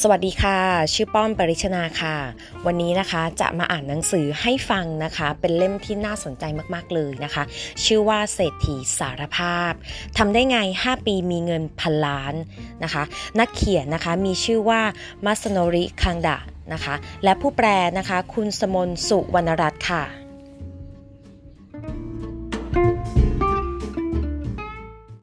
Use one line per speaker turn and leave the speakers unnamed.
สวัสดีค่ะ ชื่อป้อมปริชนาค่ะ วันนี้นะคะจะมาอ่านหนังสือให้ฟังนะคะ เป็นเล่มที่น่าสนใจมากๆเลยนะคะ ชื่อว่าเศรษฐีสารภาพทำได้ไง 5 ปีมีเงินพันล้านนะคะ นักเขียนนะคะมีชื่อว่ามัสโนริคังดะนะคะ และผู้แปลนะคะ คุณสมนสุวรรณรัตน์ค่ะ